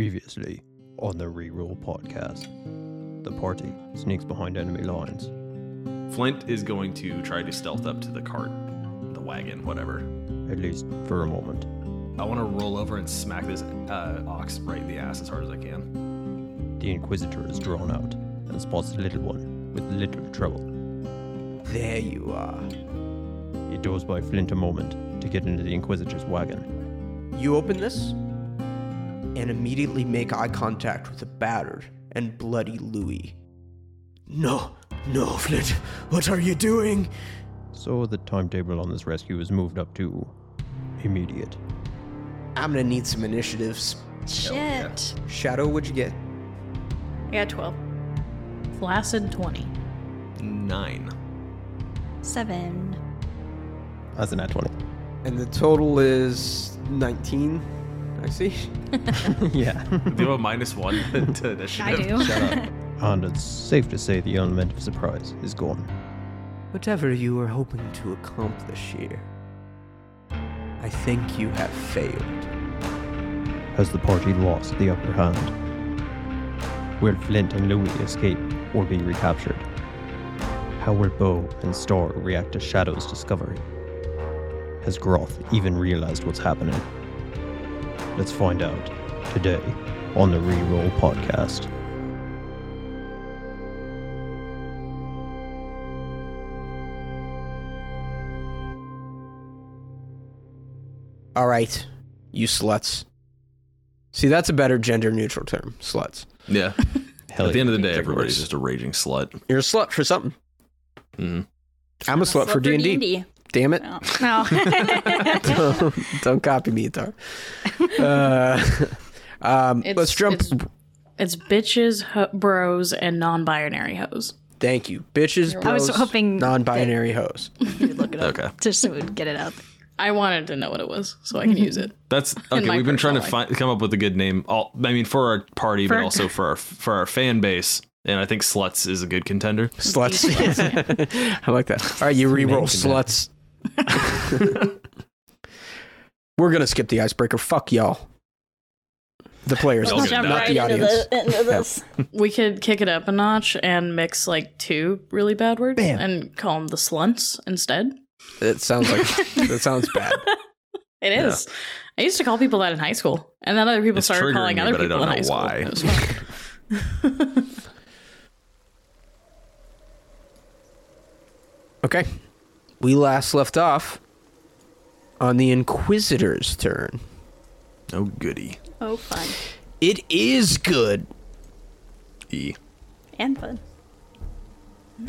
Previously on the Reroll podcast, the party sneaks behind enemy lines. Flint is going to try to stealth up to the cart, the wagon, whatever. At least for a moment. I want to roll over and smack this uh, ox right in the ass as hard as I can. The Inquisitor is drawn out and spots the little one with little trouble. There you are. It does buy Flint a moment to get into the Inquisitor's wagon. You open this and immediately make eye contact with the battered and bloody Louis. No, no, Flint. What are you doing? So the timetable on this rescue is moved up to immediate. I'm gonna need some initiatives. Shit. Shadow, what'd you get? I got 12. Flaccid 20. Nine. Seven. That's an at 20. And the total is 19. I see. yeah. Do you have a minus one to initiative? I do. Shut up. And it's safe to say the element of surprise is gone. Whatever you were hoping to accomplish here, I think you have failed. Has the party lost the upper hand? Will Flint and Louis escape or be recaptured? How will Bo and Star react to Shadow's discovery? Has Groth even realized what's happening? Let's find out today on the Reroll Podcast. All right, you sluts. See, that's a better gender neutral term, sluts. Yeah. Hell At the end of the day, everybody's just a raging slut. You're a slut for something. Mhm. I'm a slut, for D and D. Damn it! No. don't, don't copy me, Tar. Uh, um, let's jump. it's- It's bitches, ho- bros, and non-binary hoes. Thank you, bitches, I was bros, hoping non-binary hoes. You'd look it up Okay. just so we'd get it out. I wanted to know what it was so I can use it. That's okay. We've been trying to find, come up with a good name. All, I mean, for our party, but For- also for our for our fan base. And I think sluts is a good contender. Sluts. I like that. All right, you re-roll Mention that. sluts. We're gonna skip the icebreaker. Fuck y'all. The players, Y'all not, not that. the audience. into this. We could kick it up a notch and mix like two really bad words Bam. and call them the slunts instead. It sounds like that sounds bad. It is. I used to call people that in high school, and then other people It's started calling me, other but I people don't in know high school. why. It. Okay, we last left off on the Inquisitor's turn. Oh goody. Oh, fun. It is good. E. And fun.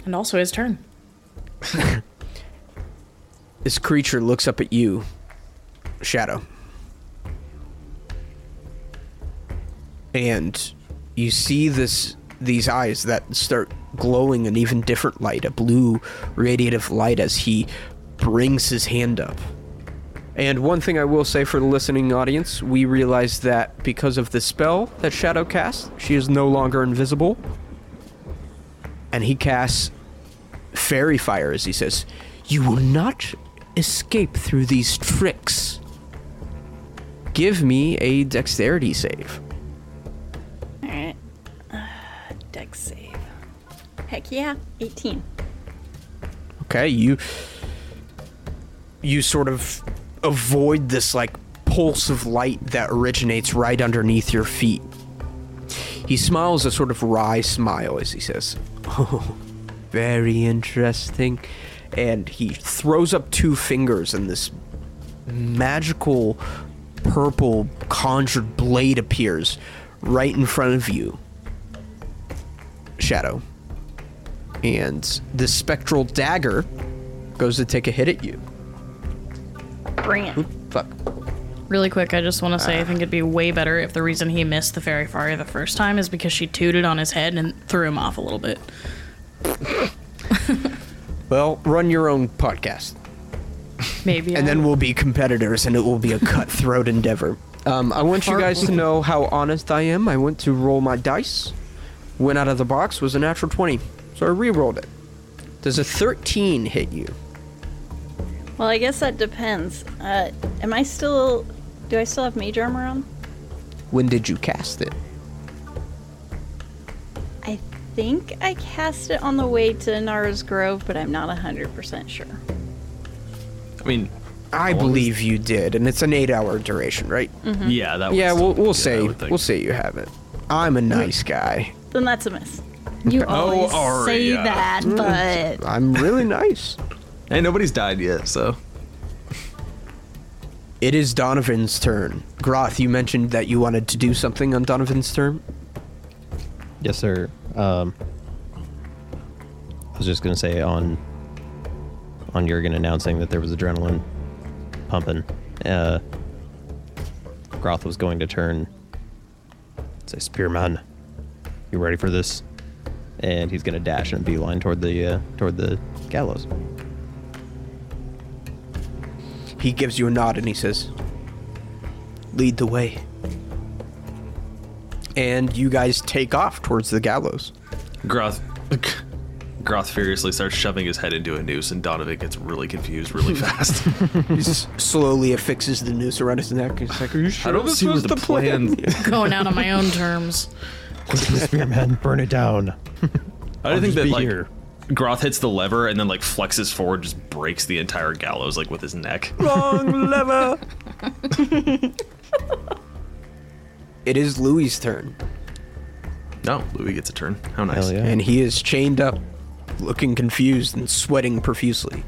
and also his turn. This creature looks up at you, Shadow. And you see this these eyes that start glowing an even different light, a blue radiative light as he brings his hand up. And one thing I will say for the listening audience, we realize that because of the spell that Shadow casts, she is no longer invisible. And he casts fairy fire as he says, You will not escape through these tricks. Give me a dexterity save. Alright. Uh, dex save. Heck yeah. 18. Okay, you you sort of avoid this like pulse of light that originates right underneath your feet. He smiles a sort of wry smile as he says, "Oh, very interesting." And he throws up two fingers and this magical purple conjured blade appears right in front of you. Shadow. And the spectral dagger goes to take a hit at you. Bring it. Fuck. Really quick, I just want to say I think it'd be way better if the reason he missed the fairy fire the first time is because she tooted on his head and threw him off a little bit. Well, run your own podcast. Maybe. And I- then we'll be competitors and it will be a cutthroat endeavor. Um, I want you guys to know how honest I am. I went to roll my dice. Went out of the box, was a natural 20. So I re-rolled it. Does a 13 hit you? Well, I guess that depends. Uh, am I still. Do I still have mage armor on? When did you cast it? I think I cast it on the way to Nara's Grove, but I'm not 100% sure. I mean, I long believe you did, and it's an eight-hour duration, right? yeah, that. Was Yeah, we'll still we'll be good, say we'll say you have it. I'm a nice guy. Then that's a miss. You Oh, always say that, but I'm really nice. Hey, nobody's died yet, so It is Donovan's turn. Groth, you mentioned that you wanted to do something on Donovan's turn. Yes, sir. Um, I was just gonna say on on Jurgen announcing that there was adrenaline pumping. Uh, Groth was going to turn. Say, Spearman, you ready for this? And he's gonna dash and beeline toward the uh, toward the gallows. He gives you a nod and he says, "Lead the way." And you guys take off towards the gallows. Groth. Groth furiously starts shoving his head into a noose, and Donovan gets really confused really fast. He slowly affixes the noose around his neck. He's like, "Are you sure I don't this see was the plan. Going out on my own terms. Spearman, burn it down. I don't think just that be like here. Groth hits the lever and then like flexes forward, just breaks the entire gallows like with his neck. Wrong lever. it is Louis' turn, No, Louis gets a turn. How nice. Yeah. and he is chained up, looking confused and sweating profusely.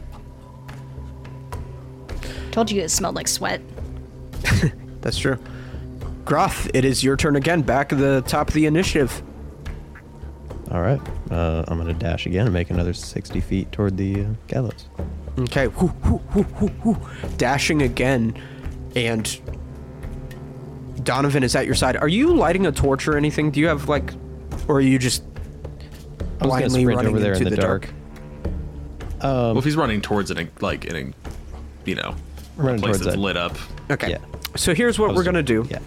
told you it smelled like sweat. That's true. Groth, it is your turn again, back at the top of the initiative. All right. Uh, I'm gonna dash again and make another 60 feet toward the uh, gallows. Okay, whoo, whoo, whoo, whoo, whoo. dashing again, and Donovan is at your side. Are you lighting a torch or anything? Do you have like, or are you just I blindly running over there into in the, the dark. Well, if he's running towards it, in- like in a, you know, Running place that's that. lit up. Okay. Yeah. So here's what we're gonna do. Yeah.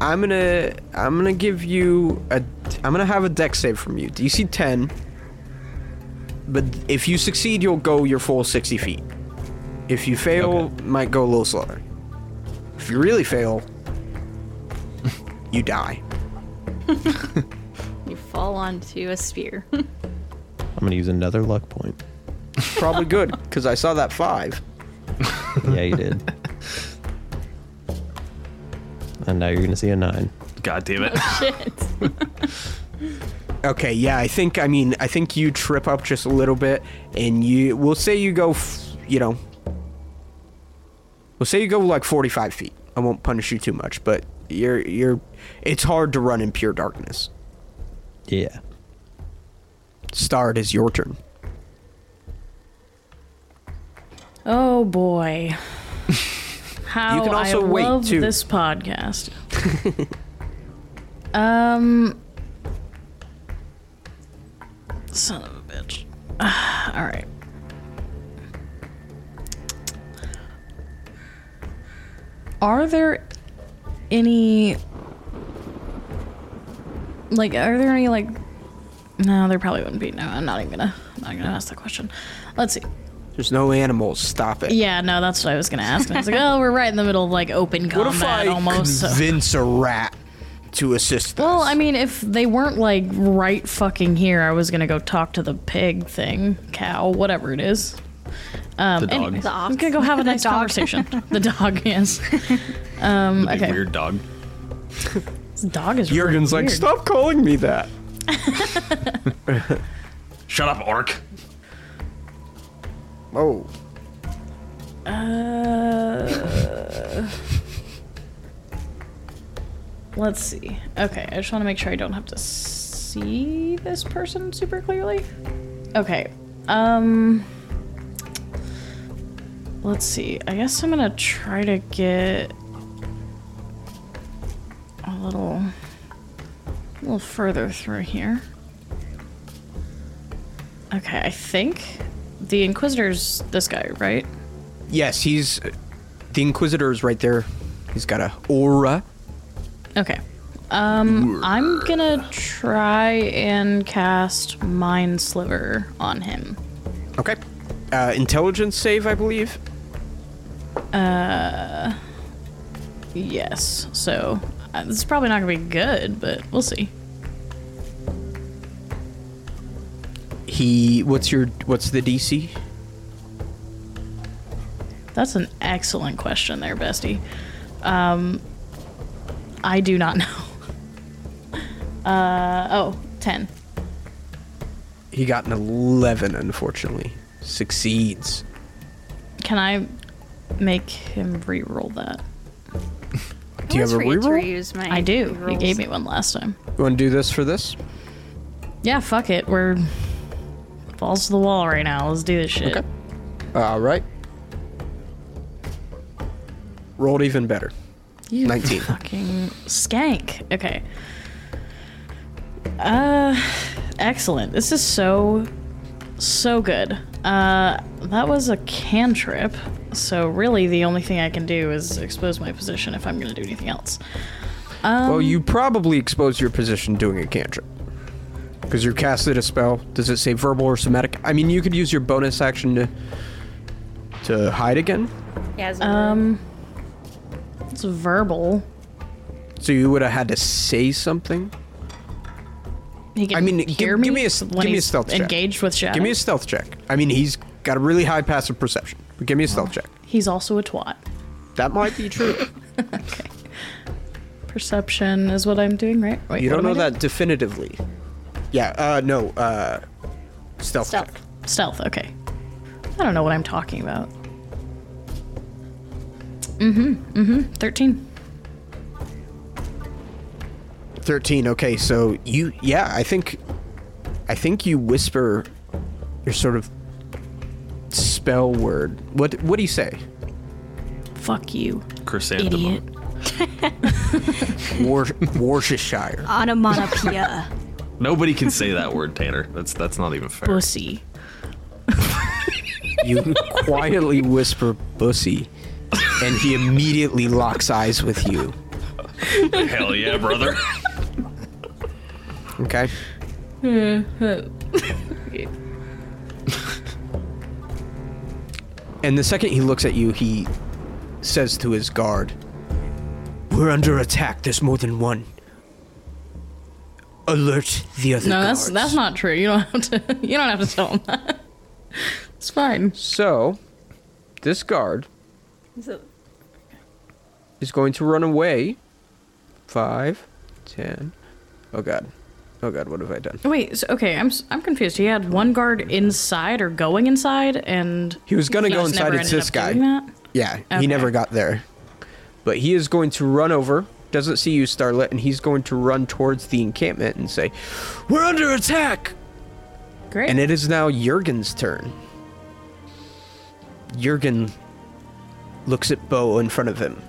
I'm gonna I'm gonna give you a I'm gonna have a dex save from you. DC 10. But if you succeed, you'll go your full 60 feet. If you fail, Okay. might go a little slower. If you really fail, you die. You fall onto a spear. I'm gonna use another luck point. Probably good, because I saw that five. Yeah, you did. And now you're gonna see a nine. God damn it. Oh, shit. Okay, yeah, I think I mean I think you trip up just a little bit, and you we'll say you go, f- you know, we'll say you go like 45 feet. I won't punish you too much, but you're you're it's hard to run in pure darkness. Yeah. Star, it is your turn. Oh boy. How You can also I wait, love too. this podcast. um Son of a bitch. All right. Are there any like are there any like no, there probably wouldn't be. No, I'm not even gonna I'm not gonna ask that question. Let's see. There's no animals. Stop it. Yeah, no, that's what I was gonna ask. And I was like, oh, we're right in the middle of like open combat What if I almost. so- convince a rat to assist us? Well, I mean, if they weren't like right fucking here, I was gonna go talk to the pig thing, cow, whatever it is. Um, The dog. anyways, The I'm gonna go have a nice dog. conversation. the dog, yes. Um, Big okay. weird dog. This dog is Jurgen's really like, weird. stop calling me that. Shut up, Orc. Oh, Uh, let's see. Okay, I just want to make sure I don't have to see this person super clearly. Okay. Um. Let's see. I guess I'm gonna try to get a little, a little further through here. Okay, I think the Inquisitor's this guy, right? yes, he's the Inquisitor is right there. He's got a aura. Okay. Um, I'm gonna try and cast Mind Sliver on him. Okay. Uh, intelligence save, I believe. Uh, yes. So uh, this is probably not gonna be good, but we'll see. He. What's your? What's the DC? That's an excellent question there, Bestie. Um, I do not know. Uh oh, 10. He got an 11, unfortunately. Succeeds. Can I make him re-roll that? Do you have a Always forget to reroll? reuse my I do. You gave me one last time. You want to do this for this? Yeah, fuck it. We're balls to the wall right now. Let's do this shit. Okay. All right. Rolled even better. You 19. fucking skank. Okay. Uh, excellent. This is so, so good. Uh, that was a cantrip. So really, the only thing I can do is expose my position if I'm gonna do anything else. well, you probably exposed your position doing a cantrip. Because you casted a spell. Does it say verbal or somatic? I mean, you could use your bonus action to to hide again. Yeah, as a Um, it's verbal. So you would have had to say something. He can I mean, hear give- me give me a s- when give me a stealth check. engaged with shadow. Give me a stealth check. I mean, he's got a really high passive perception. But give me a stealth check. He's also a twat. That might be true. okay. Perception is what I'm doing, right? Wait, you don't am I know doing? that definitively. Yeah. Uh, no. Uh, stealth. stealth. check. Stealth, okay. I don't know what I'm talking about. Mm-hmm, mm-hmm. 13. 13 okay so you yeah i think i think you whisper your sort of spell word what what do you say Fuck you, Chrysanthemum. idiot. War, worcestershire Onomatopoeia. Nobody can say that word, Tanner. That's that's not even fair. Pussy. you quietly whisper bussy and he immediately locks eyes with you Hell yeah, brother. okay and the second he looks at you he says to his guard we're under attack there's more than one alert the other No, that's guards." that's not true. You don't have to. You don't have to tell him that. It's fine. So, this guard So- is going to run away. Five, ten. Oh god. Oh god, what have I done? Wait. So, okay, I'm s- I'm confused. He had one guard inside or going inside, and He was gonna he go inside. never It's this guy. Yeah, Okay. he never got there. But he is going to run over, doesn't see you, Starlet, and he's going to run towards the encampment and say, We're under attack! Great. And it is now Jurgen's turn. Jurgen looks at Bo in front of him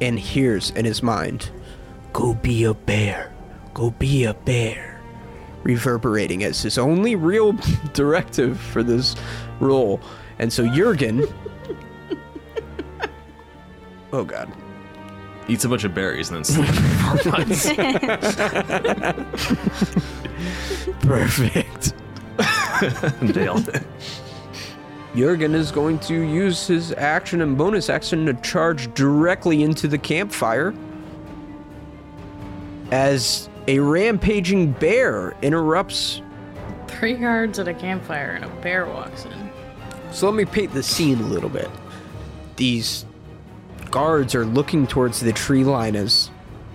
and hears in his mind, Go be a bear. Go be a bear. Reverberating as his only real directive for this role. And so Jurgen. oh, God. Eats a bunch of berries and then sleeps for four months. Perfect. Nailed it. Jurgen is going to use his action and bonus action to charge directly into the campfire as a rampaging bear interrupts. Three guards at a campfire and a bear walks in. So let me paint the scene a little bit. These guards are looking towards the tree line as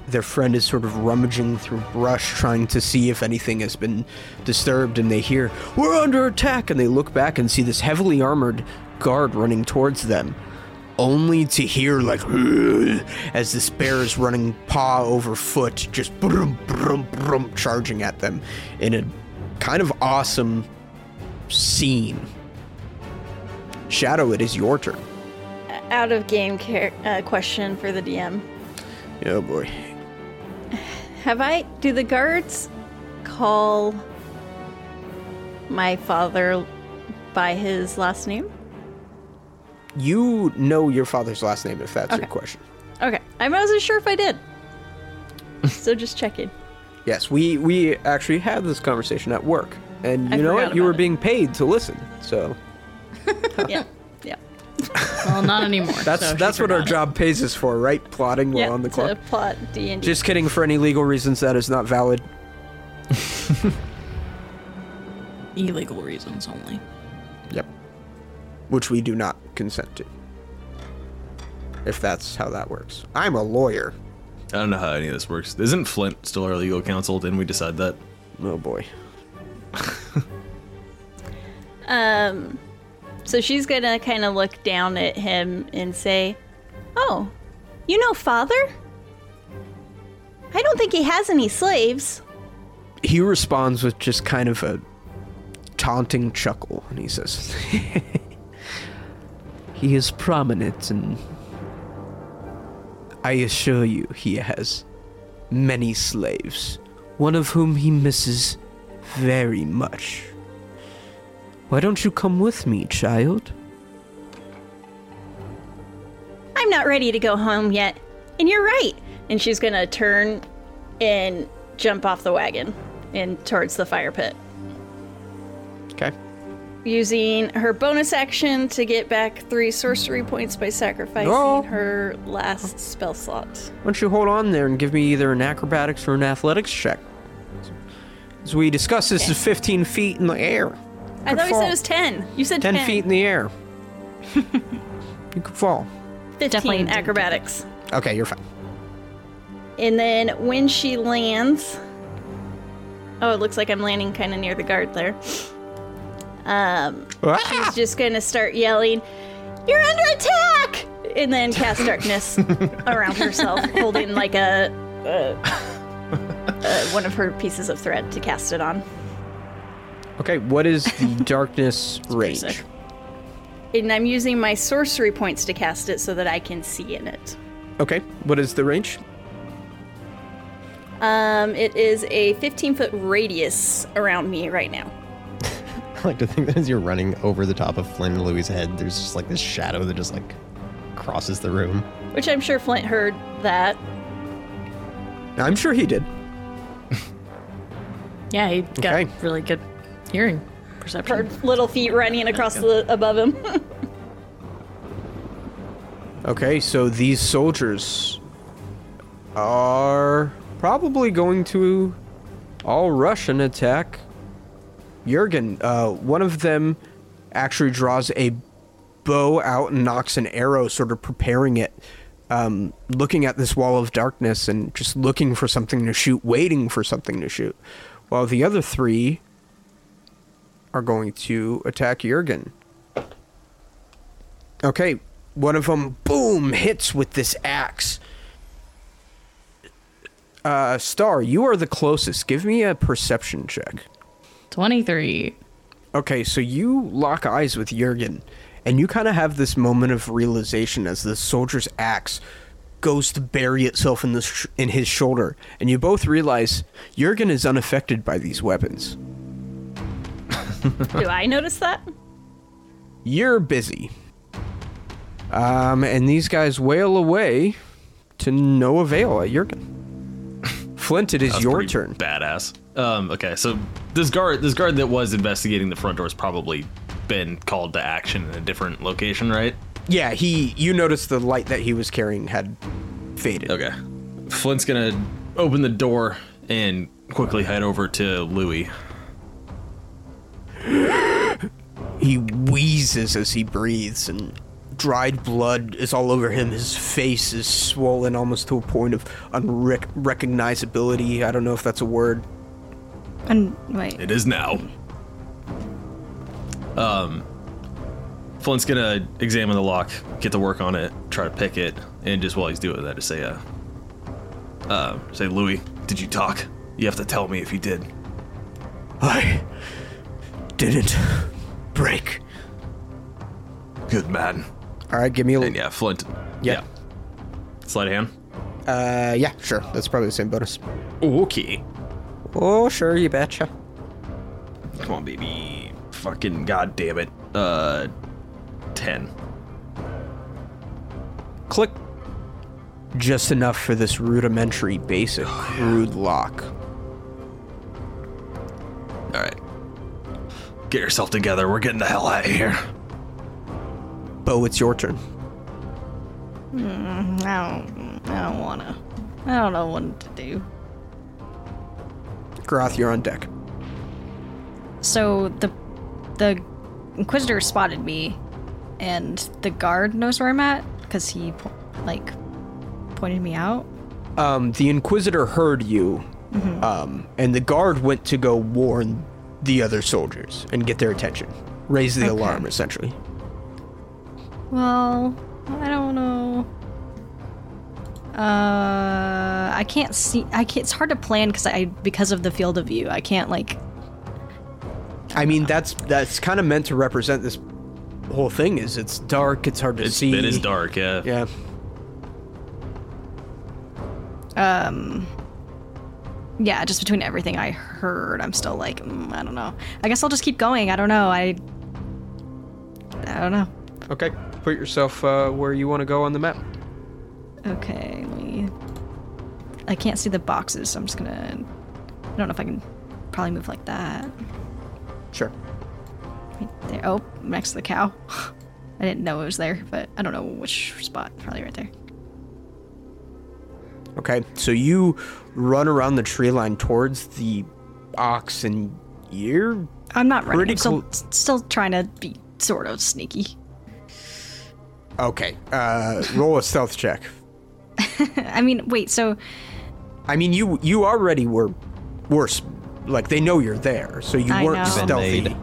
their friend is sort of rummaging through brush trying to see if anything has been disturbed and they hear we're under attack and they look back and see this heavily armored guard running towards them only to hear like as this bear is running paw over foot just brum, brum, brum, charging at them in a kind of awesome scene. Shadow it is your turn Out of game care, uh, question for the DM. oh boy Have I? Do the guards call my father by his last name? You know your father's last name if that's your question. Okay, I wasn't sure if I did. so just checking. Yes, we we actually had this conversation at work. And I you know what? You were it. being paid to listen. So, yeah. Well, not anymore. That's so that's what our it. job pays us for, right? Plotting while Yeah, on the to clock. plot D and D. Just kidding. For any legal reasons, that is not valid. illegal reasons only. Yep. Which we do not consent to. If that's how that works. I'm a lawyer. I don't know how any of this works. Isn't Flint still our legal counsel? Didn't we decide that? Oh boy. Um, so she's gonna kind of look down at him and say, "Oh, you know, father? I don't think he has any slaves." He responds with just kind of a taunting chuckle, and he says, He is prominent, and I assure you he has many slaves, one of whom he misses very much. Why don't you come with me, child? I'm not ready to go home yet, and you're right. And she's gonna turn and jump off the wagon and towards the fire pit, Okay. using her bonus action to get back three sorcery points by sacrificing Oh. her last spell slot. Why don't you hold on there and give me either an acrobatics or an athletics check? As we discussed, this is 15 feet in the air. I thought we fall. said it was ten. You said 10 ten. feet in the air. you could fall. Fifteen Definitely acrobatics. Okay, you're fine. And then when she lands, oh, it looks like I'm landing kind of near the guard there. Um, she's just gonna start yelling, "You're under attack!" and then cast darkness around herself, holding like a, a, a one of her pieces of thread to cast it on. Okay, what is the darkness range? sick. And I'm using my sorcery points to cast it so that I can see in it. Okay, what is the range? Um, it is a 15 foot radius around me right now. I like to think that as you're running over the top of Flint and Louis' head, there's just like this shadow that just like crosses the room. Which I'm sure Flint heard that. I'm sure he did. Yeah, he got Okay. really good hearing perception. Heard little feet running across the above him. Okay, so these soldiers are probably going to all rush and attack Jurgen. Uh, one of them actually draws a bow out and knocks an arrow, sort of preparing it, um, looking at this wall of darkness and just looking for something to shoot, waiting for something to shoot. While the other three are going to attack Jurgen. Okay, one of them, boom, hits with this axe. Uh, Star, you are the closest. Give me a perception check. 23. Okay, so you lock eyes with Jurgen, and you kind of have this moment of realization as the soldier's axe goes to bury itself in the sh- in his shoulder, and you both realize Jurgen is unaffected by these weapons. Do I notice that? You're busy. Um, and these guys wail away to no avail at Jurgen. Flint, it is That's your turn. Badass. Um, okay, so this guard, this guard that was investigating the front door has probably been called to action in a different location, right? Yeah, he. You noticed the light that he was carrying had faded. Okay. Flint's gonna open the door and quickly head over to Louis. He wheezes as he breathes, and dried blood is all over him. His face is swollen almost to a point of unrecognizability. I don't know if that's a word. And wait. It is now. Um, Flint's gonna examine the lock, get to work on it, try to pick it, and just while he's doing that, just say, uh, uh, say, Louis, did you talk? You have to tell me if you did. I didn't break. Good man. All right, give me a. And yeah, Flint. Yeah. Sleight of hand. Uh, yeah, sure. That's probably the same bonus. Okay. Oh, sure, you betcha. Come on, baby. Fucking goddamn it. Uh, ten. Click. Just enough for this rudimentary, basic, crude lock. Get yourself together. We're getting the hell out of here. Bo, it's your turn. I don't. I don't wanna. I don't know what to do. Groth, you're on deck. So the the Inquisitor spotted me, and the guard knows where I'm at because he po- like pointed me out. Um, the Inquisitor heard you, mm-hmm. um, and the guard went to go warn the other soldiers and get their attention, raise the Okay. alarm, essentially. Well, I don't know. Uh, I can't see. I can't. It's hard to plan because I because of the field of view. I can't like. I mean, that's that's kind of meant to represent this whole thing. Is it's dark, it's hard to It's, see. it is dark, yeah. Yeah. Um. Yeah, just between everything I heard, I'm still like, mm, I don't know. I guess I'll just keep going. I don't know. I. I don't know. Okay. Put yourself uh, where you want to go on the map. Okay, let me. I can't see the boxes, so I'm just gonna. I don't know if I can probably move like that. Sure. Right there. Oh, next to the cow. I didn't know it was there, but I don't know which spot. Probably right there. Okay. So you run around the tree line towards the ox, and you're I'm not running. Pretty I'm still, cool. still trying to be sort of sneaky. okay. Uh, roll a stealth check. I mean, wait. So I mean, you you already were worse. Like they know you're there, so you I weren't know. Stealthy.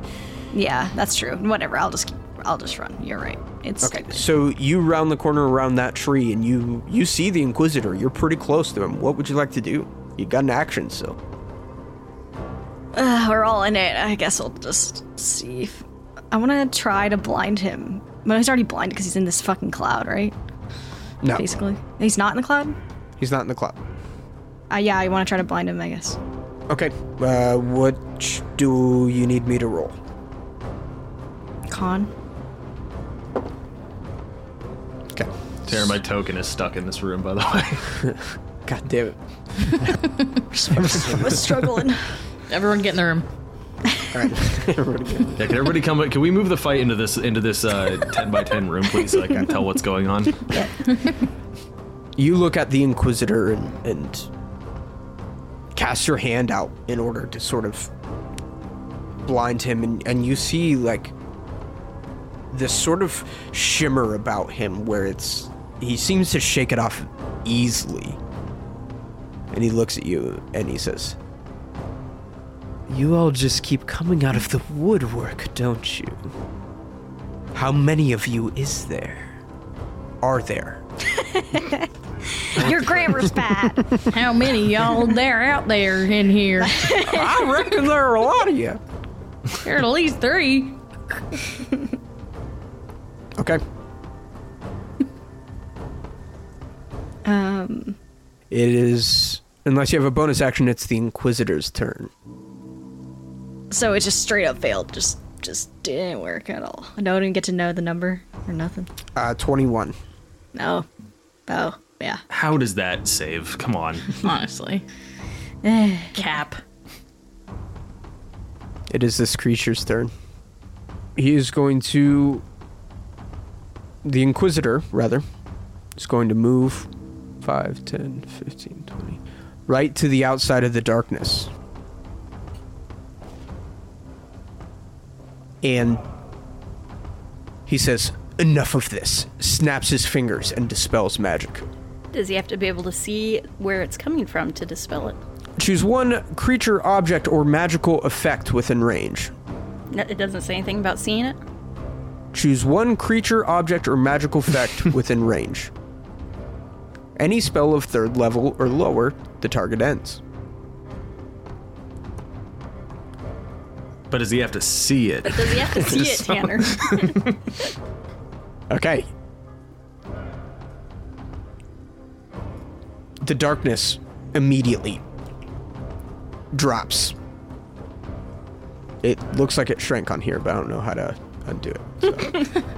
yeah, that's true. Whatever. I'll just keep. I'll just run. You're right. It's Okay, so you round the corner around that tree, and you you see the Inquisitor. You're pretty close to him. What would you like to do? You got an action, so Uh, we're all in it. I guess I'll just see. If, I want to try to blind him. But he's already blinded because he's in this fucking cloud, right? no, Basically, he's not in the cloud. he's not in the cloud. Uh, yeah, I want to try to blind him. I guess. Okay, uh, what do you need me to roll? Con. Okay. Tara, my token is stuck in this room, by the way. God damn it. I was struggling. Everyone get in the room. All right. Yeah, can everybody come? Can we move the fight into this into this uh, ten by ten room, please, so I can tell what's going on? you look at the Inquisitor and, and cast your hand out in order to sort of blind him, and, and you see like this sort of shimmer about him where it's he seems to shake it off easily. And he looks at you and he says, You all just keep coming out of the woodwork, don't you? How many of you is there? Are there? Your grammar's bad. How many y'all there out there in here? I reckon there are a lot of you. There are at least three. Okay. um. It is, unless you have a bonus action, it's the Inquisitor's turn. So it just straight up failed. Just just didn't work at all. I don't even get to know the number or nothing. Uh, 21. No. Oh, yeah. How does that save? Come on. Honestly. Cap. It is this creature's turn. He is going to. The Inquisitor, rather, is going to move 5, 10, 15, 20. Right to the outside of the darkness. And he says, Enough of this. Snaps his fingers and dispels magic. Does he have to be able to see where it's coming from to dispel it? Choose one creature, object, or magical effect within range. No, It doesn't say anything about seeing it. Choose one creature, object, or magical effect within range. Any spell of third level or lower, the target ends. But does he have to see it? But Does he have to see it, Tanner? Okay. The darkness immediately drops. It looks like it shrank on here, but I don't know how to undo it. so.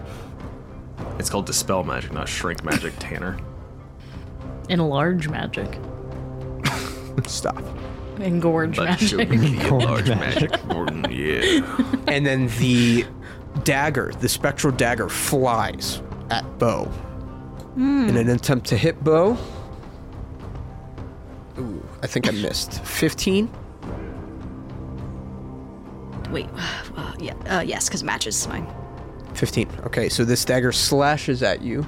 It's called dispel magic, not shrink magic, Tanner. Enlarge magic. Stop. Engorge But magic. me the magic. Gordon, yeah. and then the dagger, the spectral dagger, flies at Bo. Hmm. In an attempt to hit Bo. Ooh, I think I missed. 15? Wait, uh, yeah, uh, yes, because matches mine. 15. Okay, so this dagger slashes at you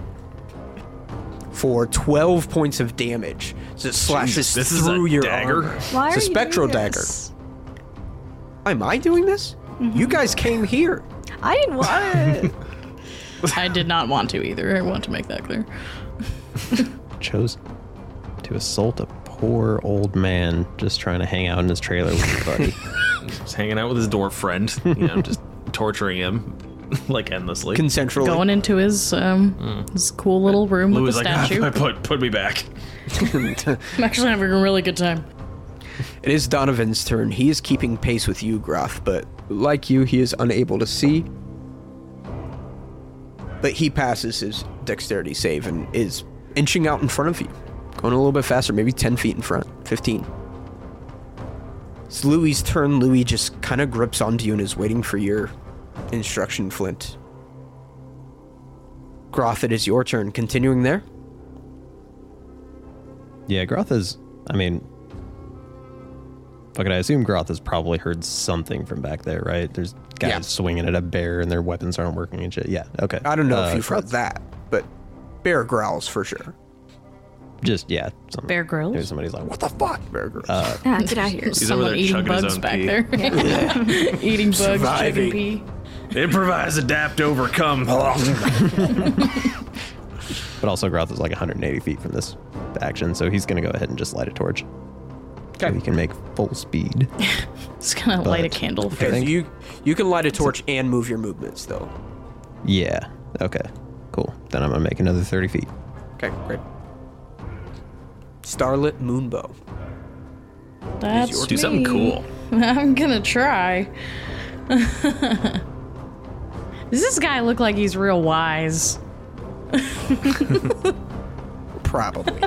for 12 points of damage. So it slashes Jesus, this is a your dagger? armor. Why it's are a you doing dagger. this? Am I doing this? You guys came here. I didn't want it. I did not want to either. I want to make that clear. Chose to assault a poor old man just trying to hang out in his trailer with his buddy. Just hanging out with his dwarf friend, you know, just torturing him like endlessly. Consensually. Going into his um his cool little room Lou with was the like, ah, statue. put, put me back. I'm actually having a really good time. It is Donovan's turn. He is keeping pace with you, Groth, but like you, he is unable to see. But he passes his dexterity save and is inching out in front of you. Going a little bit faster, maybe 10 feet in front, 15. It's Louis' turn. Louis just kind of grips onto you and is waiting for your instruction, Flint. Groth, it is your turn. Continuing there? yeah, Groth is. I mean, fuck it. I assume Groth has probably heard something from back there, right? There's guys Yeah. swinging at a bear and their weapons aren't working and shit. Yeah, okay. I don't know Uh, if you've heard that, but bear growls for sure. Just yeah. Some, Bear Grylls? Maybe somebody's like, "What the fuck?" Bear growls. Ah, get out of here. He's over there eating chugging his bugs own back pee. there. eating bugs, Surviving. chugging pee. Improvise, adapt, overcome. But also, Groth is like 180 feet from this action, so he's gonna go ahead and just light a torch. So he can make full speed. Just gonna light a candle. Okay, so you you can light a torch and move your movements though. Yeah. Okay. Cool. Then I'm gonna make another 30 feet. Okay, great. Starlit Moonbow. That's Do something me. cool. I'm gonna try. Does this guy look like he's real wise? Probably.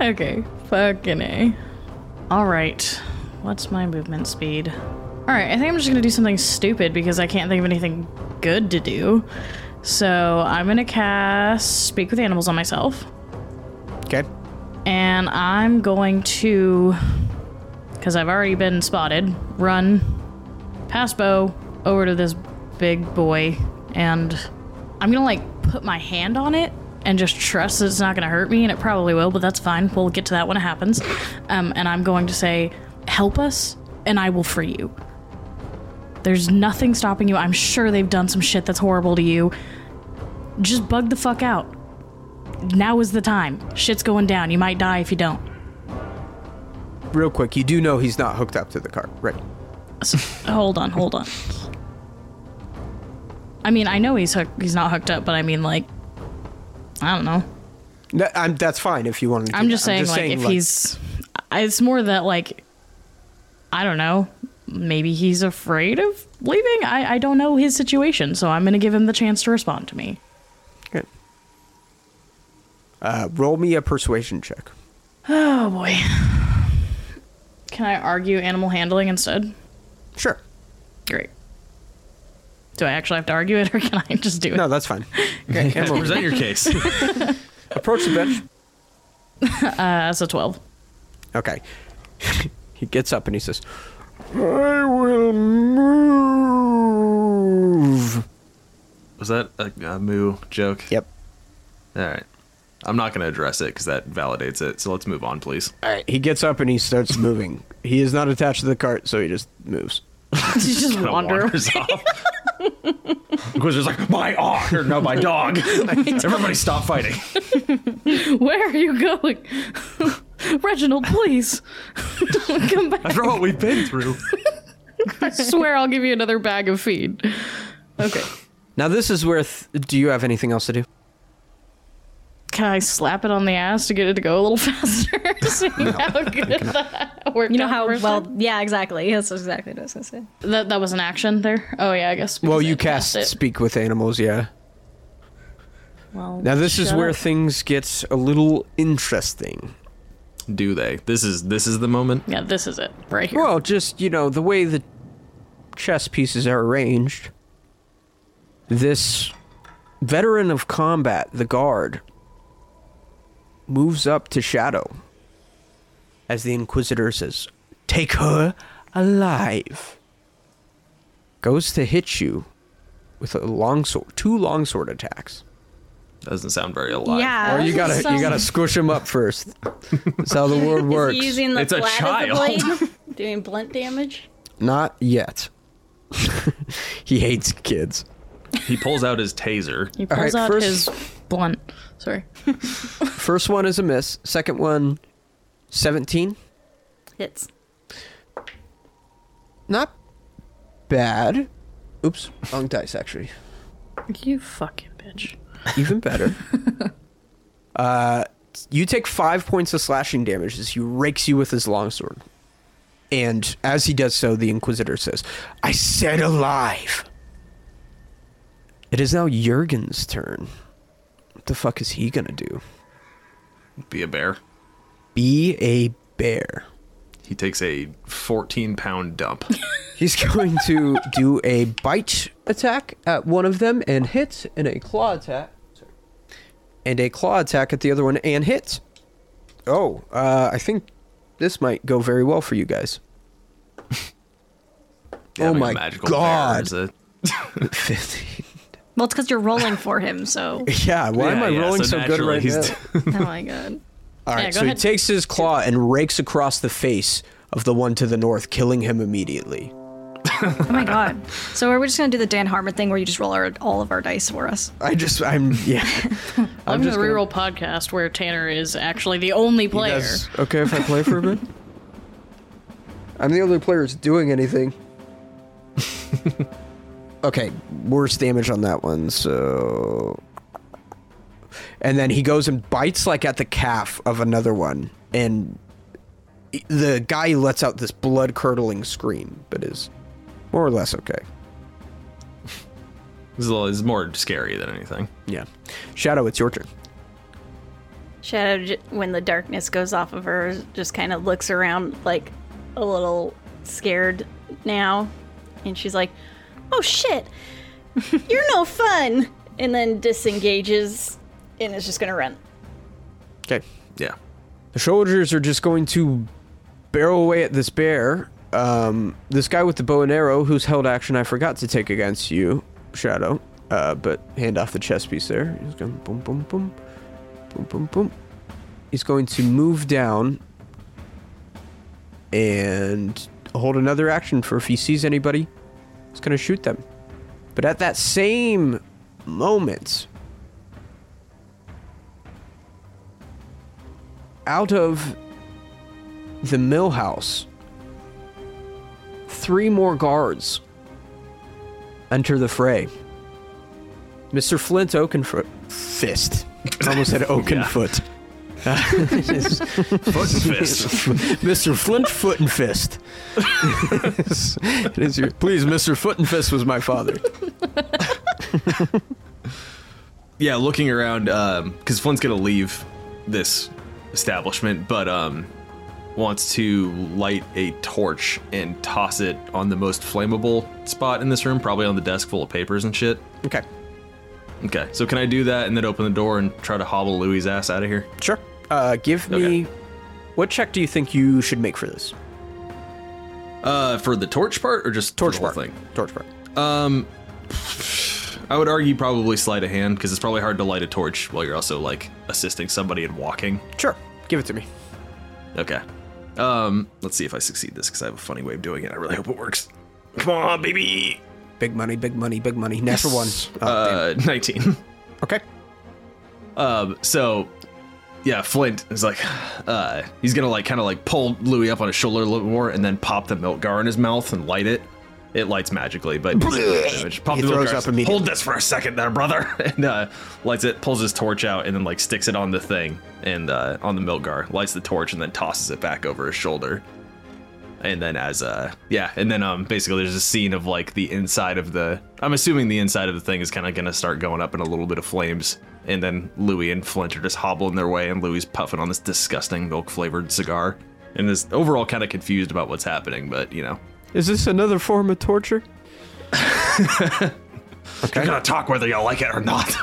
Okay, fucking A. Alright, what's my movement speed? Alright, I think I'm just gonna do something stupid because I can't think of anything good to do. So I'm gonna cast Speak with Animals on myself. Okay. And I'm going to, because I've already been spotted, run past Bo over to this big boy. And I'm to like put my hand on it and just trust that it's not to hurt me. And it probably will, but that's fine. We'll get to that when it happens. Um, and I'm going to say, help us and I will free you. There's nothing stopping you. I'm sure they've done some shit that's horrible to you. Just bug the fuck out now is the time. Shit's going down. You might die if you don't. Real quick, you do know he's not hooked up to the cart, right? Hold on, hold on. I mean, I know he's hooked. he's not hooked up, but I mean, like, I don't know. No, I'm, that's fine if you want to. I'm just saying, like, if he's, it's more that like, I don't know. Maybe he's afraid of leaving. I I don't know his situation, so I'm gonna give him the chance to respond to me. Okay. Uh, roll me a persuasion check. Oh boy. Can I argue animal handling instead? Sure. Great. Do I actually have to argue it, or can I just do it? No, that's fine. Great. Animal- Present your case. Approach the bench. Uh, that's a twelve. Okay. he gets up and he says, I will move. Was that a, a moo joke? Yep. All right. I'm not going to address it because that validates it. So let's move on, please. All right. He gets up and he starts moving. He is not attached to the cart, so he just moves. he just Kinda wander. wanders off. Inquisitor's like, my dog, or no, my dog. Everybody stop fighting. Where are you going? Reginald, please. Don't come back. After what we've been through. I swear I'll give you another bag of feed. Okay. Now, this is where. Th- do you have anything else to do? Can I slap it on the ass to get it to go a little faster? See how good that worked You know out how first well? time? Yeah, exactly. That's exactly what I was gonna say. That, that was an action there? Oh, yeah, I guess. Well, because you had cast it. Speak with Animals, yeah. Well, Now, this is shut where up. things get a little interesting. do they? This is this is the moment. Yeah, this is it right here. Well, just, you know, the way the chess pieces are arranged, this veteran of combat, the guard, moves up to Shadow as the Inquisitor says, Take her alive. Goes to hit you with a long sword, two longsword attacks. Doesn't sound very alive. Yeah. Or you gotta you gotta squish him up first. That's how the world Is works. he using the It's a flat of child. the blade? Doing blunt damage? Not yet. he hates kids. He pulls out his taser. he pulls right, out first- his blunt. Sorry. First one is a miss. Second one, 17. Hits. Not bad. Oops, wrong dice actually. You fucking bitch. Even better. uh, you take five points of slashing damage as he rakes you with his longsword. And as he does so, the Inquisitor says, I said alive. It is now Jurgen's turn. What the fuck is he gonna do? Be a bear. Be a bear. He takes a 14 pound dump. He's going to do a bite attack at one of them and hits, and a claw attack. Sorry. And a claw attack at the other one and hits. Oh, uh, I think this might go very well for you guys. oh Having a my god. is a- 15. Well, it's because you're rolling for him, so. Yeah, why am I yeah, rolling so, good right he's- now? Oh my god. All right, Yeah, go so ahead. he takes his claw and rakes across the face of the one to the north, killing him immediately. Oh my god. So are we just gonna do the Dan Harmon thing where you just roll our, all of our dice for us? I just, I'm, yeah. I'm, I'm the just gonna- reroll podcast where Tanner is actually the only player. That's okay if I play for a bit? I'm the only player that's doing anything. Okay, worst damage on that one, so. And then he goes and bites like at the calf of another one, and the guy lets out this blood curdling scream, but is more or less okay. This is, a little- this is more scary than anything. Yeah. Shadow, it's your turn. Shadow, when the darkness goes off of her, just kind of looks around like a little scared now. And she's like, oh shit, you're no fun. And then disengages and is just to run. Okay. Yeah. The soldiers are just going to barrel away at this bear. Um, this guy with the bow and arrow, whose held action I forgot to take against you, Shadow. Uh, but hand off the chess piece there. He's going boom, boom, boom, boom, boom, boom. He's going to move down and hold another action for if he sees anybody, he's going to shoot them. But at that same moment, out of the mill house, three more guards enter the fray. Mr. Flint Oakenfoot Fist. I almost said Oakenfoot. Foot and fist. Mr. Flint Foot and Fist. It is your- please, Mr. Foot and Fist was my father. yeah, looking around, because Flint's gonna leave this establishment, but um, wants to light a torch and toss it on the most flammable spot in this room, probably on the desk full of papers and shit. Okay, Okay, so can I do that and then open the door and try to hobble Louis' ass out of here? sure. Uh, give me. Okay. What check do you think you should make for this? Uh, for the torch part or just Torch the whole part. thing? Torch part. Um, I would argue probably sleight of hand because it's probably hard to light a torch while you're also like assisting somebody in walking. Sure. Give it to me. Okay. Um, let's see if I succeed this because I have a funny way of doing it. I really hope it works. Come on, baby. Big money, big money, big money. Natural one. Oh, damn. Uh, 19. Okay. Um, so yeah, Flint is like, uh, he's gonna like kind of like pull Louis up on his shoulder a little more and then pop the milk gar in his mouth and light it. It lights magically, but. Pop He the milk throws gar, up says, immediately. Hold this for a second, there, brother, and uh, lights it, pulls his torch out, and then like sticks it on the thing and uh, on the milk gar, lights the torch, and then tosses it back over his shoulder. And then as uh yeah, and then um basically there's a scene of like the inside of the I'm assuming the inside of the thing is kind of gonna start going up in a little bit of flames and then Louis and Flint are just hobbling their way, and Louis puffing on this disgusting milk flavored cigar, and is overall kind of confused about what's happening. But you know, Is this another form of torture? you're gonna talk whether y'all like it or not.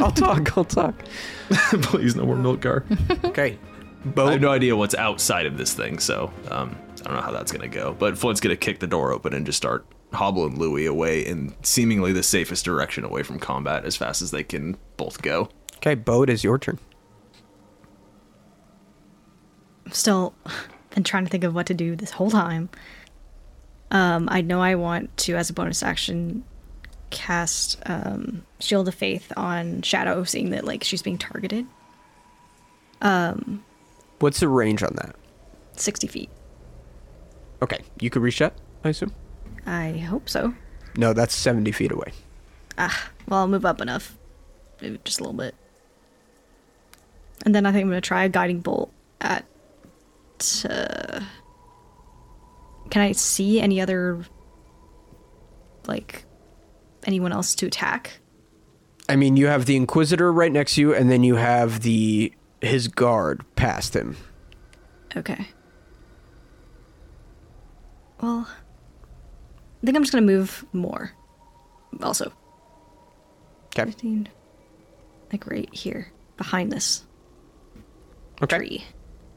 I'll talk. I'll talk. Please, no more milk car. Okay. I Bo, have no idea what's outside of this thing, so um, I don't know how that's gonna go. But Flint's gonna kick the door open and just start hobbling Louis away in seemingly the safest direction away from combat as fast as they can both go. okay, Bo, it is your turn. I'm still been trying to think of what to do this whole time. Um, I know I want to, as a bonus action, cast um, Shield of Faith on Shadow, seeing that like she's being targeted. Um, What's the range on that? 60 feet. Okay, you could reach that, I assume? I hope so. No, that's 70 feet away. Ah, well, I'll move up enough. Maybe just a little bit. And then I think I'm going to try a guiding bolt at. Uh, can I see any other. Like. anyone else to attack? I mean, you have the Inquisitor right next to you, and then you have the his guard past him. Okay. Well. I think I'm just going to move more. Also. Okay. 15. Like right here. Behind this. Okay. tree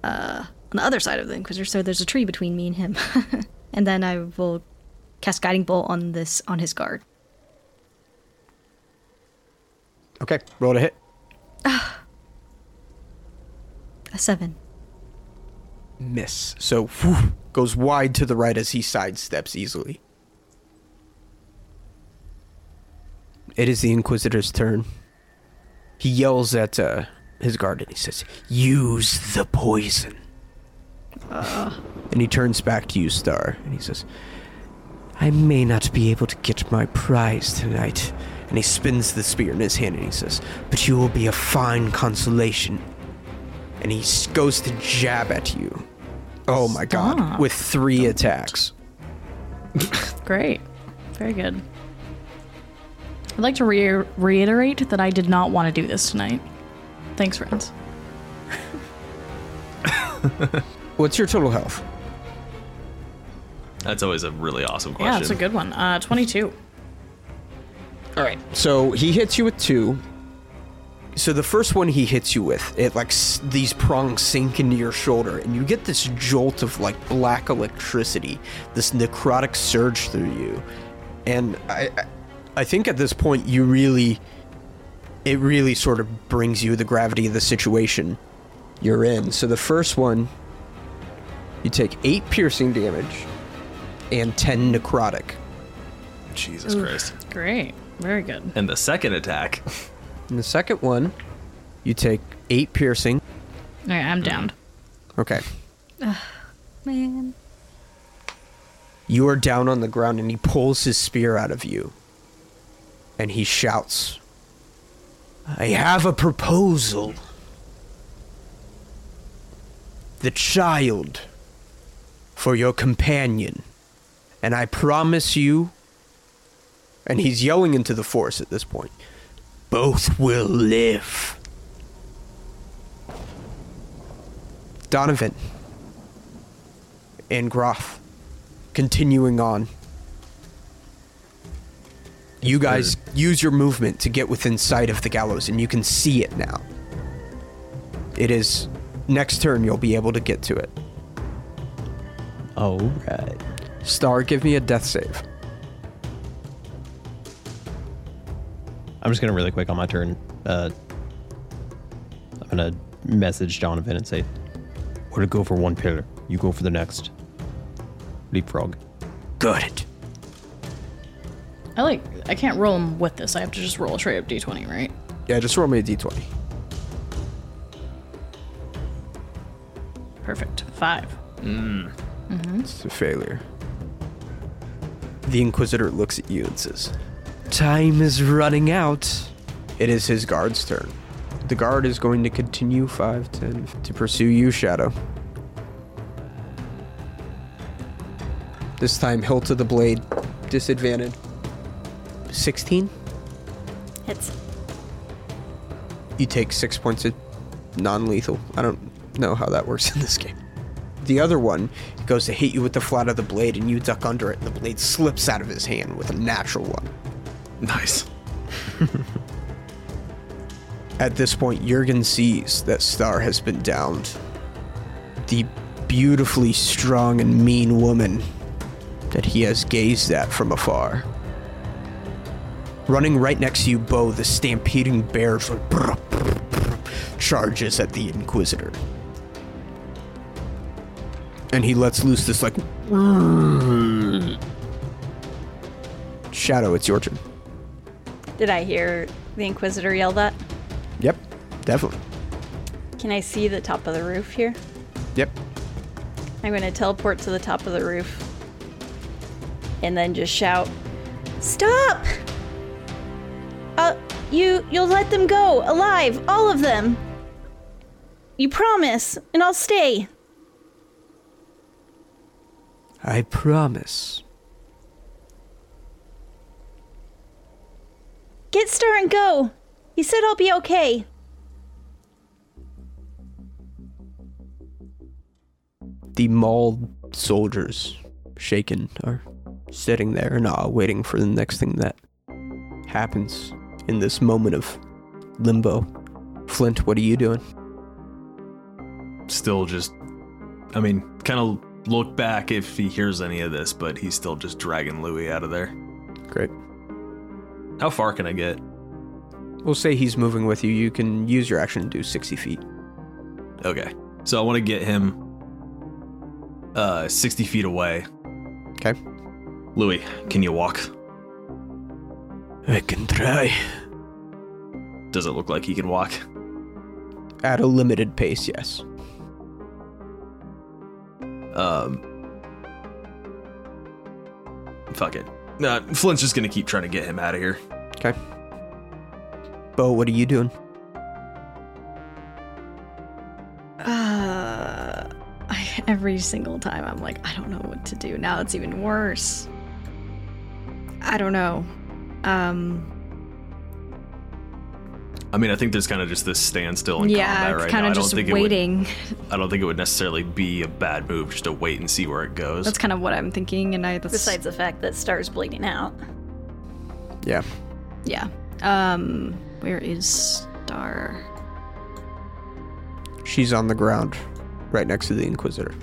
uh, on the other side of the Inquisitor. So there's a tree between me and him. and then I will cast Guiding Bolt on this on his guard. Okay, roll to hit. A seven. Miss. So, whew, goes wide to the right as he sidesteps easily. It is the Inquisitor's turn. He yells at uh, his guard and he says, Use the poison. And he turns back to you, Star, and he says, I may not be able to get my prize tonight. And he spins the spear in his hand and he says, But you will be a fine consolation. And he goes to jab at you. Oh my god. With three attacks. Great. Very good. I'd like to re- reiterate that I did not want to do this tonight. Thanks, friends. What's your total health? That's always a really awesome question. Yeah, it's a good one. Uh, 22. All right. So he hits you with two. So the first one he hits you with, it like s- these prongs sink into your shoulder, and you get this jolt of like black electricity, this necrotic surge through you, and I, I- I think at this point you really, it really sort of brings you the gravity of the situation you're in. So the first one, you take eight piercing damage, and ten necrotic. Jesus Christ. Great. Very good. And the second attack, And the second one, you take eight piercing. All right, I'm mm-hmm. down. Okay. Man. You are down on the ground and he pulls his spear out of you. And he shouts, I have a proposal. The child for your companion. And I promise you, and he's yelling into the forest at this point, both will live. Donovan and Groff continuing on. You guys use your movement to get within sight of the gallows, and you can see it now. It is next turn you'll be able to get to it. All right. Star, give me a death save. I'm just gonna really quick on my turn. Uh, I'm gonna message Donovan and say, "We're to go for one pillar. You go for the next." Leapfrog. Good. I like. I can't roll them with this. I have to just roll a straight up d20, right? Yeah, just roll me a d20. Perfect. Five. Mm. Mhm. It's a failure. The Inquisitor looks at you and says, Time is running out. It is his guard's turn. The guard is going to continue 5, 10 to pursue you, Shadow. This time, hilt of the blade, disadvantage. 16? Hits. you take six points of non-lethal. I don't know how that works in this game. The other one goes to hit you with the flat of the blade, and you duck under it, and the blade slips out of his hand with a natural one. Nice. At this point, Jurgen sees that Star has been downed. The beautifully strong and mean woman that he has gazed at from afar. Running right next to you, Bo, the stampeding bear charges at the Inquisitor. And he lets loose this, like. Shadow, it's your turn. Did I hear the Inquisitor yell that? Yep, definitely. Can I see the top of the roof here? Yep. I'm going to teleport to the top of the roof and then just shout, "Stop! You you'll let them go alive, all of them. You promise, and I'll stay." I promise. Get Star and go. He said I'll be okay. The mauled soldiers, shaken, are sitting there in awe, waiting for the next thing that happens in this moment of limbo. Flint, what are you doing? Still just, I mean, kind of look back if he hears any of this, but he's still just dragging Louis out of there. Great. How far can I get? We'll say he's moving with you. You can use your action to do 60 feet. Okay. So I want to get him uh 60 feet away. Okay. Louis, can you walk? I can try. Does it look like he can walk? At a limited pace, yes. Um Fuck it. Nah, Flint's just gonna keep trying to get him out of here. Okay. Bo, what are you doing? Uh, I, every single time I'm like, I don't know what to do. Now it's even worse. I don't know. Um, I mean, I think there's kind of just this standstill in yeah, combat it's right kind now. of I don't just think waiting. It would, I don't think it would necessarily be a bad move just to wait and see where it goes. That's kind of what I'm thinking, and I. That's, Besides the fact that Star's bleeding out. Yeah. yeah. Um, where is Star? She's on the ground, right next to the Inquisitor.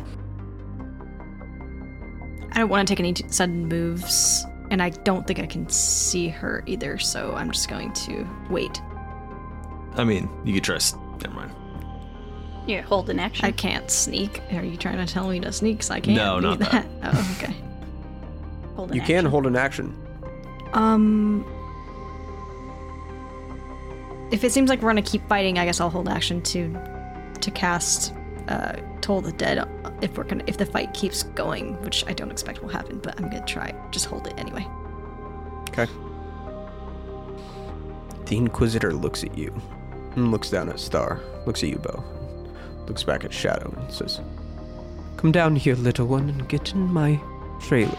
I don't want to take any t- sudden moves, and I don't think I can see her either. So I'm just going to wait. I mean, you could try. s- Never mind. Yeah, hold an action. I can't sneak. Are you trying to tell me to sneak? 'Cause I can't. No, do not that. that. Oh, okay. hold an You can hold an action. Um, if it seems like we're gonna keep fighting, I guess I'll hold action to to cast uh, Toll the Dead if we're gonna if the fight keeps going, which I don't expect will happen, but I'm gonna try. Just hold it anyway. Okay. The Inquisitor looks at you and looks down at Star, looks at you, Bo, looks back at Shadow and says, Come down here, little one, and get in my trailer.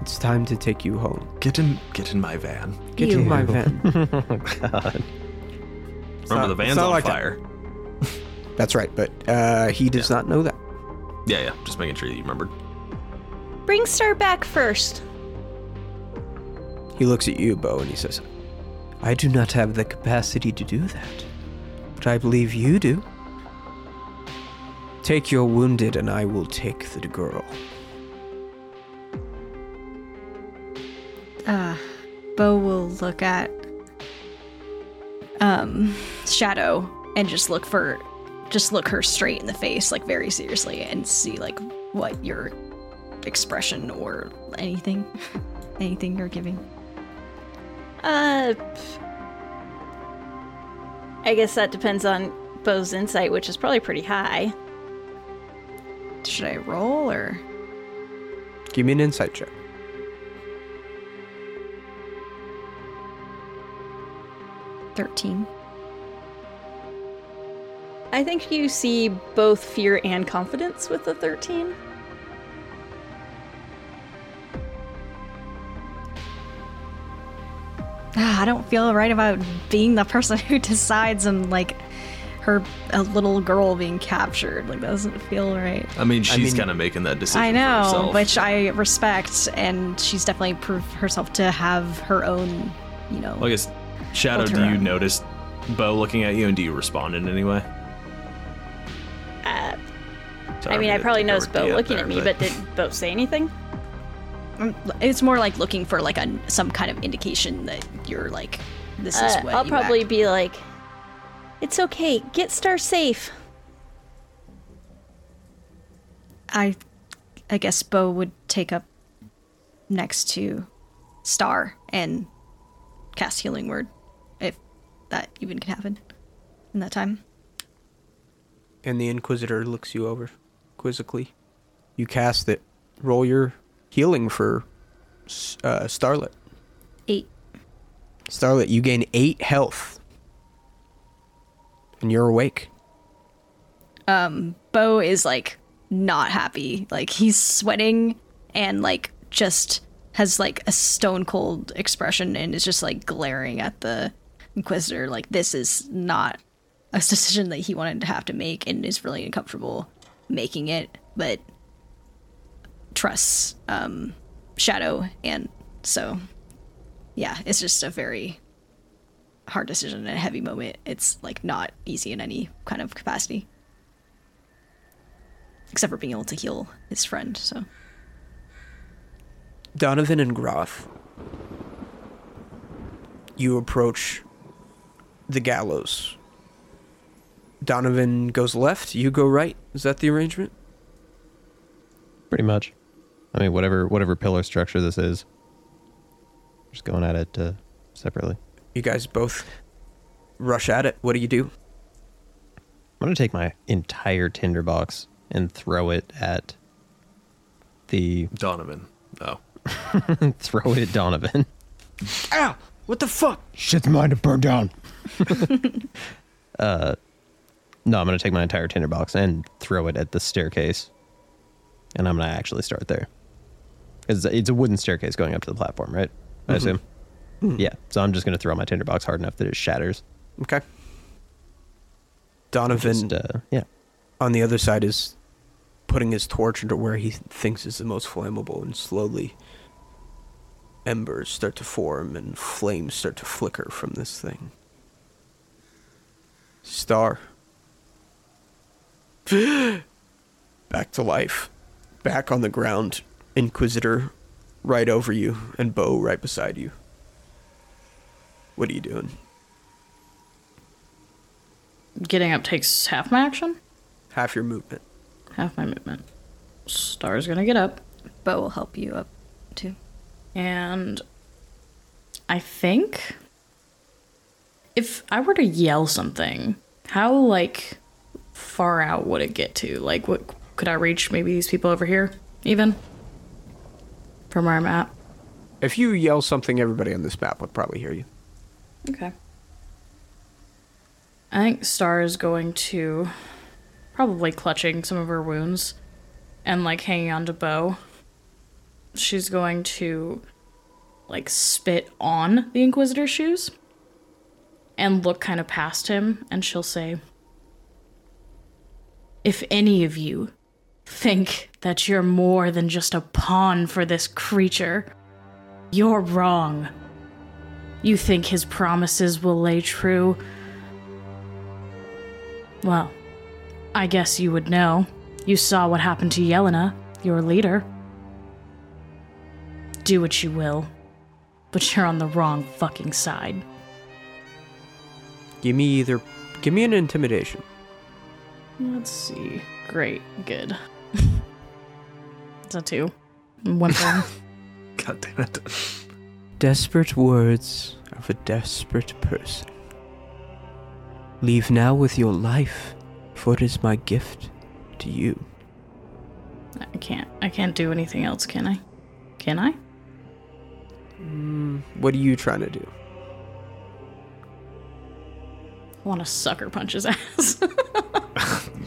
It's time to take you home. Get in, get in my van. Get in my van. oh God. Remember not- the van's not on like that. fire. That's right, but uh, he does not know that. Yeah, yeah. Just making sure that you remembered. Bring Star back first. He looks at you, Bo, and he says, I do not have the capacity to do that, but I believe you do. Take your wounded, and I will take the girl. Uh, Bo will look at um Shadow and just look for just look her straight in the face, like very seriously, and see like what your expression or anything, anything you're giving. Uh, I guess that depends on Bo's insight, which is probably pretty high. Should I roll or? Give me an insight check. Thirteen. I think you see both fear and confidence with the 13. ah, I don't feel right about being the person who decides on like her a little girl being captured. Like that doesn't feel right. I mean, she's mean- kind of making that decision. I for know, herself. which I respect, and she's definitely proved herself to have her own, you know. Well, I guess, Shadow, do you own. notice Bo looking at you, and do you respond in any way? Mean, I probably think there noticed Bo looking there, at me, but did Bo say anything? Um, It's more like looking for like a some kind of indication that you're like this is Uh, what I'll you probably act- be like, "It's okay. Get Star safe." I I guess Bo would take up next to Star and cast healing word if that even can happen in that time. And the Inquisitor looks you over quizzically. You cast it. Roll your healing for uh, Starlet. Eight. Starlet, you gain eight health. And you're awake. Um, Bo is like not happy. Like he's sweating and like just has like a stone cold expression and is just like glaring at the Inquisitor. Like this is not a decision that he wanted to have to make and is really uncomfortable making it, but trusts um Shadow and so yeah, it's just a very hard decision and a heavy moment. It's like not easy in any kind of capacity except for being able to heal his friend. So Donovan and Groth. You approach the gallows. Donovan goes left, you go right. Is that the arrangement? Pretty much. I mean, whatever whatever pillar structure this is. Just going at it uh, separately. You guys both rush at it. What do you do? I'm gonna take my entire tinderbox and throw it at the Donovan. Oh, throw it at Donovan. Ow! What the fuck? Shit's mine to burn down. uh, no, I'm gonna take my entire tinderbox and throw it at the staircase, and I'm gonna actually start there. Because it's a wooden staircase going up to the platform, right? I assume. Yeah. So I'm just gonna throw my tinderbox hard enough that it shatters. Okay. Donovan Just, uh, yeah. on the other side is putting his torch into where he thinks is the most flammable and slowly embers start to form and flames start to flicker from this thing. Star. Back to life. Back on the ground. Inquisitor right over you and Bo right beside you. What are you doing? Getting up takes half my action, Half your movement. half my movement. Star's gonna get up, Bo will help you up too. and I think if I were to yell something, how like far out would it get to? Like, what could I reach? Maybe these people over here, even from where I'm at. If you yell something, everybody on this map would probably hear you. Okay. I think Star is going to probably clutching some of her wounds and like hanging on to Bo. She's going to like spit on the Inquisitor's shoes and look kind of past him and she'll say, If any of you think that you're more than just a pawn for this creature, you're wrong. You think his promises will lay true? Well, I guess you would know. You saw what happened to Yelena, your leader. Do what you will, but you're on the wrong fucking side. Give me either. Give me an intimidation. Let's see. Great, good. It's a two. One thing. god damn it. Desperate words of a desperate person. Leave now with your life, for it is my gift to you. I can't. I can't do anything else, can I? Can I? Mm, what are you trying to do? I want to sucker punch his ass.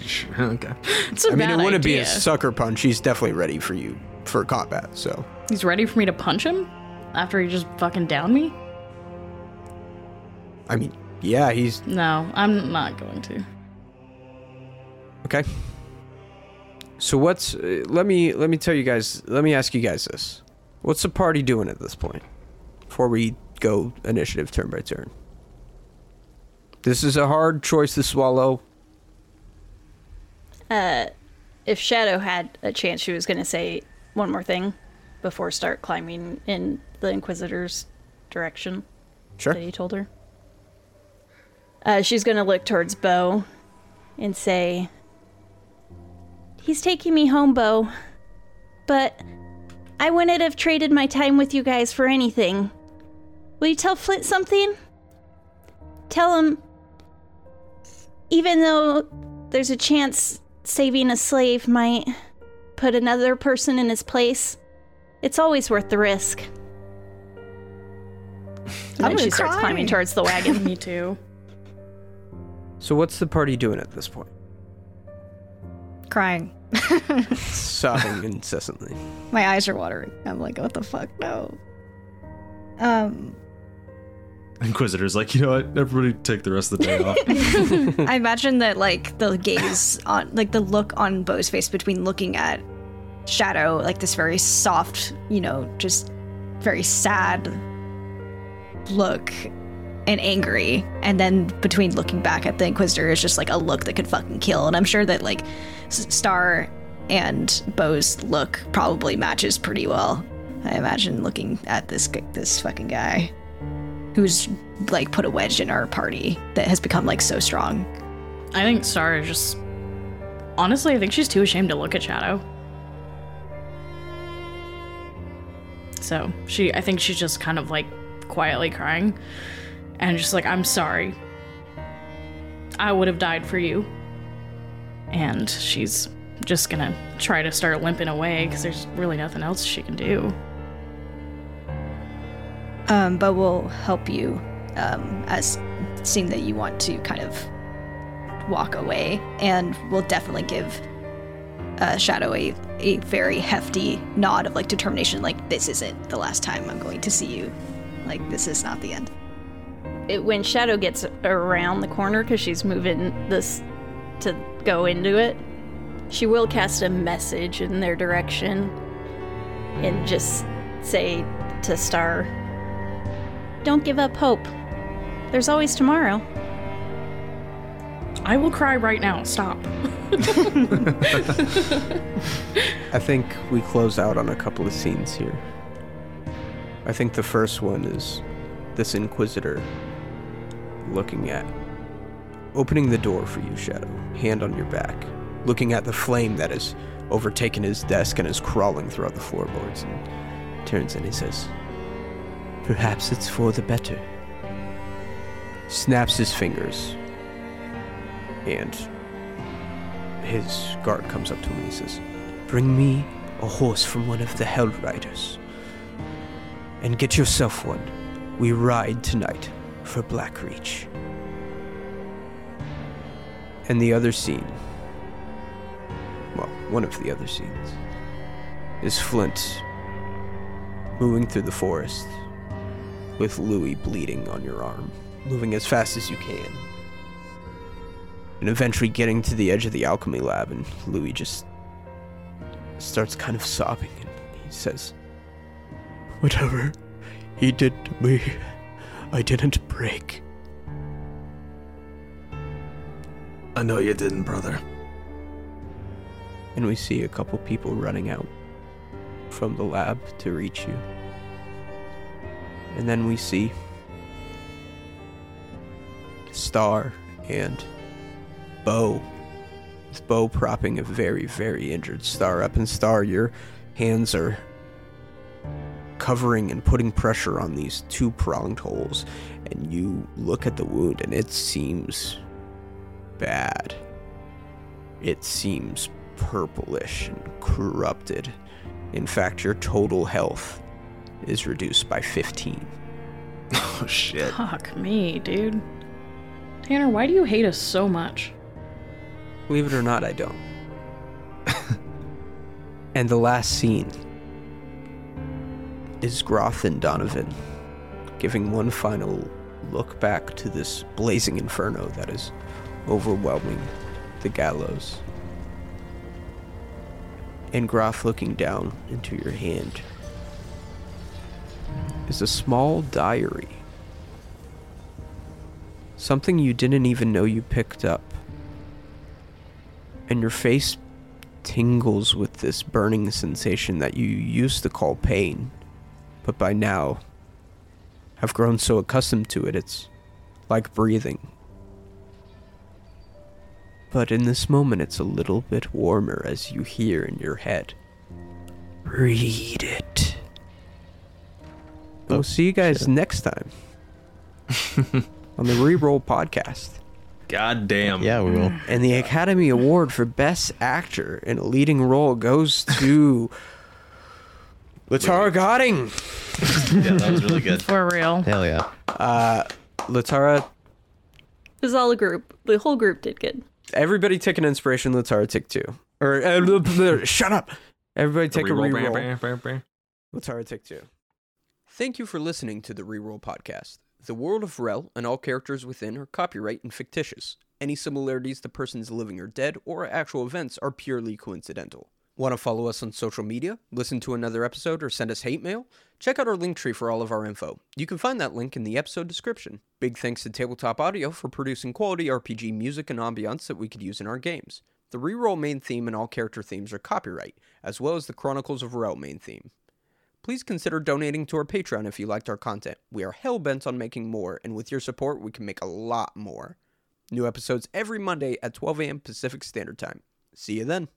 Sure, okay. it's a I mean, it wouldn't be a sucker punch. He's definitely ready for you for combat. So He's ready for me to punch him after he just fucking downed me. I mean, yeah, he's No, I'm not going to. okay. So what's uh, let me let me tell you guys let me ask you guys this. What's the party doing at this point? Before we go initiative turn by turn. This is a hard choice to swallow. Uh, if Shadow had a chance, she was going to say one more thing before start climbing in the Inquisitor's direction Sure. that he told her. Uh, she's going to look towards Bo and say, He's taking me home, Bo. But I wouldn't have traded my time with you guys for anything. Will you tell Flint something? Tell him, even though there's a chance saving a slave might put another person in his place, it's always worth the risk. And I'm then she gonna starts climbing towards the wagon. Me too. So what's the party doing at this point? Crying. Sobbing incessantly. My eyes are watering. I'm like, what the fuck? No. Um, Inquisitor's like, you know what? Everybody take the rest of the day off. I imagine that like the gaze on, like the look on Bo's face between looking at Shadow, like this very soft, you know, just very sad look and angry, and then between looking back at the Inquisitor is just like a look that could fucking kill. And I'm sure that like Star and Bo's look probably matches pretty well. I imagine looking at this this fucking guy who's like put a wedge in our party that has become like so strong. I think Star is just. Honestly, I think she's too ashamed to look at Shadow. So she, I think she's just kind of like quietly crying, and just like, I'm sorry. I would have died for you. And she's just gonna try to start limping away because there's really nothing else she can do. Um, but we'll help you um, as seeing that you want to kind of walk away, and we'll definitely give uh, Shadow a, a very hefty nod of like determination, like this isn't the last time I'm going to see you, like this is not the end. it, when Shadow gets around the corner because she's moving this to go into it, she will cast a message in their direction and just say to Star, "Don't give up hope. There's always tomorrow." I will cry right now. Stop. I think we close out on a couple of scenes here. I think the first one is this Inquisitor looking at, opening the door for you, Shadow, hand on your back, looking at the flame that has overtaken his desk and is crawling throughout the floorboards, and turns and he says, Perhaps it's for the better. Snaps his fingers, and his guard comes up to him and he says, Bring me a horse from one of the Hell Riders. And get yourself one. We ride tonight for Blackreach. And the other scene, well, one of the other scenes, is Flint moving through the forest with Louis bleeding on your arm, moving as fast as you can. And eventually getting to the edge of the alchemy lab, and Louis just starts kind of sobbing and he says, Whatever he did to me, I didn't break. I know you didn't, brother. And we see a couple people running out from the lab to reach you. And then we see Star and Bo. With Bo propping a very, very injured Star up. And Star, your hands are covering and putting pressure on these two pronged holes. And you look at the wound and it seems bad. It seems purplish and corrupted. In fact, your total health is reduced by 15. Oh shit. Fuck me, dude. Tanner, why do you hate us so much? Believe it or not, I don't. and the last scene is Groth and Donovan giving one final look back to this blazing inferno that is overwhelming the gallows. And Groff looking down into your hand is a small diary. Something you didn't even know you picked up. And your face tingles with this burning sensation that you used to call pain, but by now have grown so accustomed to it, it's like breathing. But in this moment, it's a little bit warmer as you hear in your head. Read it. We'll see you guys next time on the Reroll podcast. God damn. Yeah, we will. And the Academy Award for Best Actor in a Leading Role goes to Latara Godding. Yeah, that was really good. For real. Hell yeah. Latara, It was all a group. The whole group did good. everybody take an inspiration. Latara take two. Or uh, shut up. Everybody take a reroll. Latara take two. Thank you for listening to the Reroll podcast. The world of Rel and all characters within are copyright and fictitious. Any similarities to persons living or dead or actual events are purely coincidental. Want to follow us on social media, listen to another episode, or send us hate mail? Check out our link tree for all of our info. You can find that link in the episode description. Big thanks to Tabletop Audio for producing quality RPG music and ambiance that we could use in our games. The Reroll main theme and all character themes are copyright, as well as the Chronicles of Rel main theme. Please consider donating to our Patreon if you liked our content. We are hell bent on making more, and with your support, we can make a lot more. New episodes every Monday at 12 a.m. Pacific Standard Time. See you then.